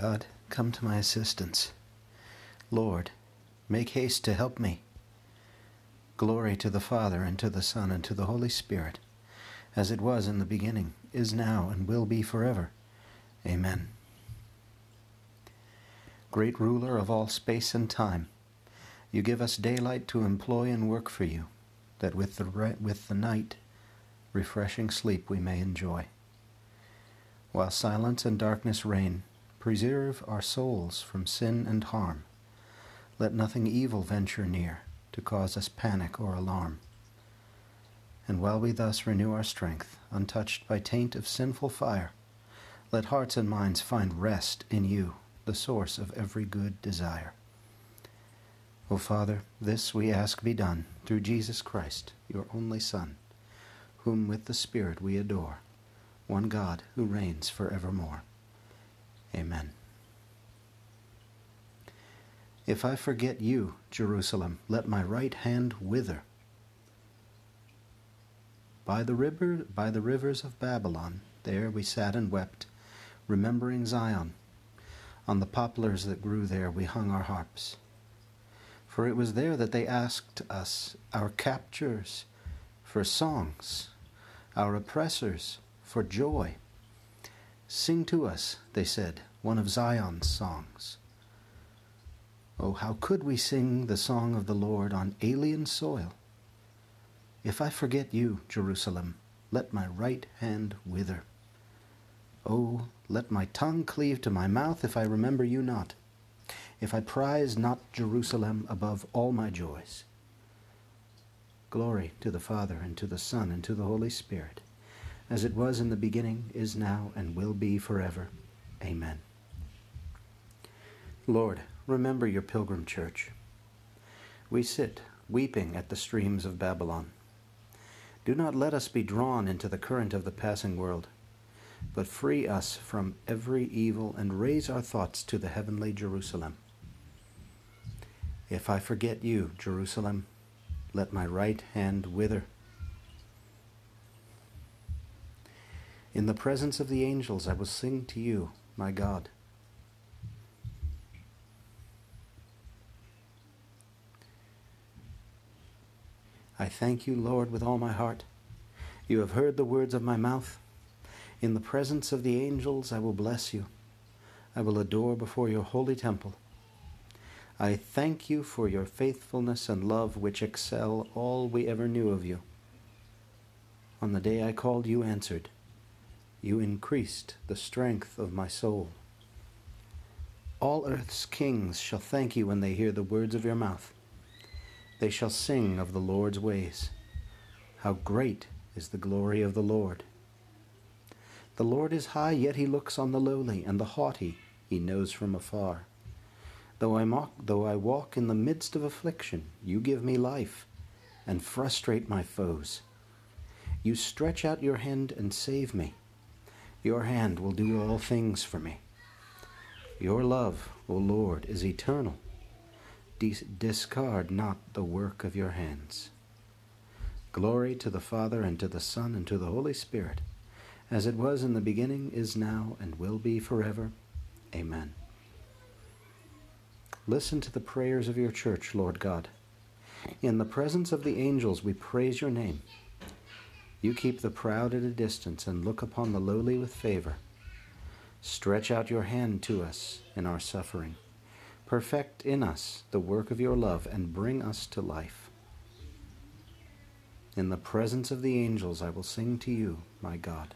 God, come to my assistance. Lord, make haste to help me. Glory to the Father, and to the Son, and to the Holy Spirit, as it was in the beginning, is now, and will be forever. Amen. Great ruler of all space and time, you give us daylight to employ and work for you, that with the, re- with the night refreshing sleep we may enjoy. While silence and darkness reign, preserve our souls from sin and harm. Let nothing evil venture near to cause us panic or alarm. And while we thus renew our strength, untouched by taint of sinful fire, let hearts and minds find rest in you, the source of every good desire. O Father, this we ask be done through Jesus Christ, your only Son, whom with the Spirit we adore, one God who reigns for evermore. Amen. If I forget you, Jerusalem, let my right hand wither. By the river by the rivers of Babylon, there we sat and wept, remembering Zion. On the poplars that grew there we hung our harps. For it was there that they asked us, our captors, for songs, our oppressors, for joy. Sing to us, they said, one of Zion's songs. Oh, how could we sing the song of the Lord on alien soil? If I forget you, Jerusalem, let my right hand wither. Oh, let my tongue cleave to my mouth if I remember you not, if I prize not Jerusalem above all my joys. Glory to the Father, and to the Son, and to the Holy Spirit as it was in the beginning, is now, and will be forever. Amen. Lord, remember your pilgrim church. We sit weeping at the streams of Babylon. Do not let us be drawn into the current of the passing world, but free us from every evil and raise our thoughts to the heavenly Jerusalem. If I forget you, Jerusalem, let my right hand wither. In the presence of the angels, I will sing to you, my God. I thank you, Lord, with all my heart. You have heard the words of my mouth. In the presence of the angels, I will bless you. I will adore before your holy temple. I thank you for your faithfulness and love, which excel all we ever knew of you. On the day I called, you answered. You increased the strength of my soul. All earth's kings shall thank you when they hear the words of your mouth. They shall sing of the Lord's ways. How great is the glory of the Lord! The Lord is high, yet he looks on the lowly, and the haughty he knows from afar. Though I, mock, though I walk in the midst of affliction, you give me life and frustrate my foes. You stretch out your hand and save me. Your hand will do all things for me. Your love, O Lord, is eternal. Dis- discard not the work of your hands. Glory to the Father, and to the Son, and to the Holy Spirit, as it was in the beginning, is now, and will be forever. Amen. Listen to the prayers of your church, Lord God. In the presence of the angels, we praise your name. You keep the proud at a distance and look upon the lowly with favor. Stretch out your hand to us in our suffering. Perfect in us the work of your love and bring us to life. In the presence of the angels, I will sing to you, my God.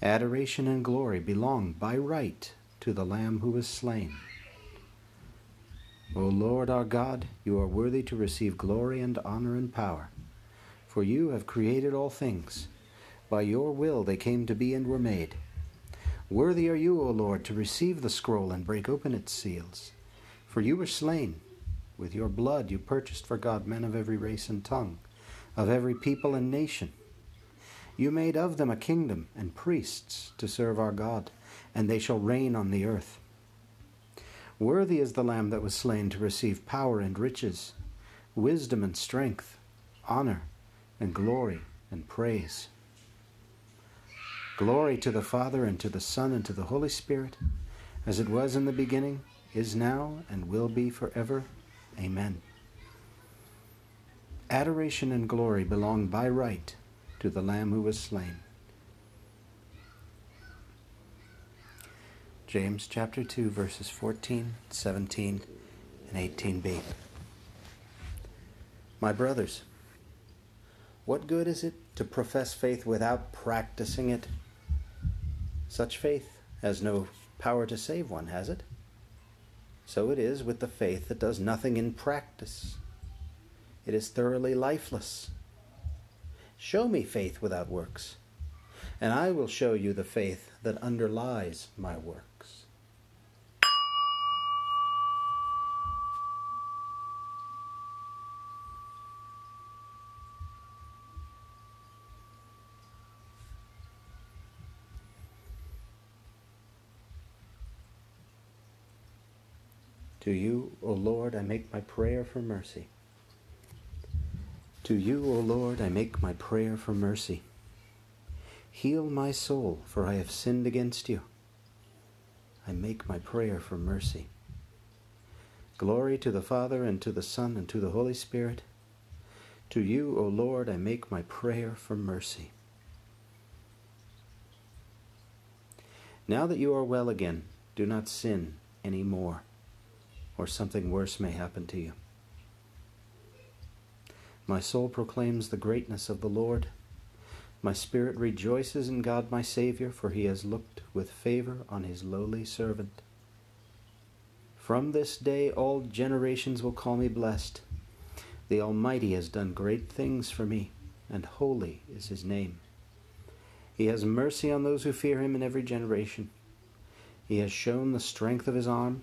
Adoration and glory belong by right to the Lamb who was slain. O Lord our God, you are worthy to receive glory and honor and power. For you have created all things. By your will they came to be and were made. Worthy are you, O Lord, to receive the scroll and break open its seals. For you were slain. With your blood you purchased for God men of every race and tongue, of every people and nation. You made of them a kingdom and priests to serve our God, and they shall reign on the earth. Worthy is the Lamb that was slain to receive power and riches, wisdom and strength, honor and glory and praise. Glory to the Father, and to the Son, and to the Holy Spirit, as it was in the beginning, is now, and will be forever. Amen. Adoration and glory belong by right to the Lamb who was slain. James chapter 2, verses 14, 17, and 18b. My brothers, what good is it to profess faith without practicing it? Such faith has no power to save one, has it? So it is with the faith that does nothing in practice. It is thoroughly lifeless. Show me faith without works, and I will show you the faith that underlies my work. To you, O Lord, I make my prayer for mercy. To you, O Lord, I make my prayer for mercy. Heal my soul, for I have sinned against you. I make my prayer for mercy. Glory to the Father, and to the Son, and to the Holy Spirit. To you, O Lord, I make my prayer for mercy. Now that you are well again, do not sin any more or something worse may happen to you. My soul proclaims the greatness of the Lord. My spirit rejoices in God my Saviour, for he has looked with favor on his lowly servant. From this day all generations will call me blessed. The Almighty has done great things for me, and holy is his name. He has mercy on those who fear him in every generation. He has shown the strength of his arm.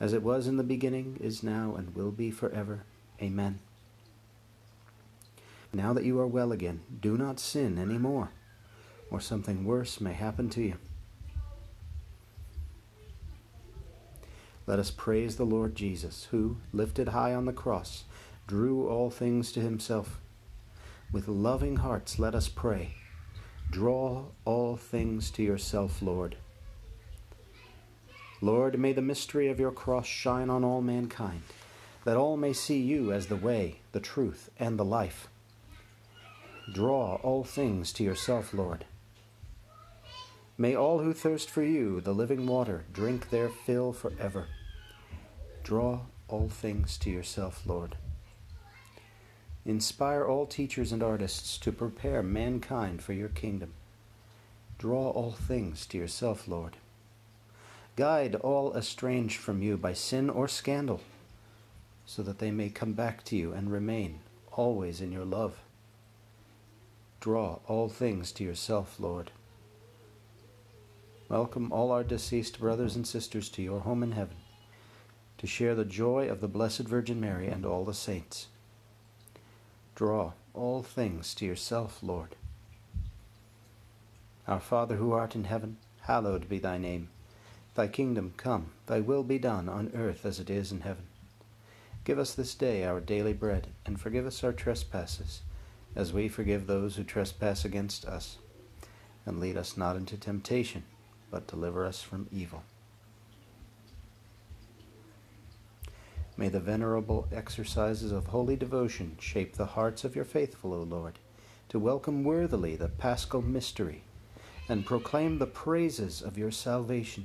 as it was in the beginning, is now, and will be forever. Amen. Now that you are well again, do not sin any more, or something worse may happen to you. Let us praise the Lord Jesus, who, lifted high on the cross, drew all things to himself. With loving hearts, let us pray. Draw all things to yourself, Lord. Lord, may the mystery of your cross shine on all mankind, that all may see you as the way, the truth, and the life. Draw all things to yourself, Lord. May all who thirst for you, the living water, drink their fill forever. Draw all things to yourself, Lord. Inspire all teachers and artists to prepare mankind for your kingdom. Draw all things to yourself, Lord. Guide all estranged from you by sin or scandal, so that they may come back to you and remain always in your love. Draw all things to yourself, Lord. Welcome all our deceased brothers and sisters to your home in heaven, to share the joy of the Blessed Virgin Mary and all the saints. Draw all things to yourself, Lord. Our Father who art in heaven, hallowed be thy name. Thy kingdom come, thy will be done on earth as it is in heaven. Give us this day our daily bread, and forgive us our trespasses, as we forgive those who trespass against us. And lead us not into temptation, but deliver us from evil. May the venerable exercises of holy devotion shape the hearts of your faithful, O Lord, to welcome worthily the paschal mystery and proclaim the praises of your salvation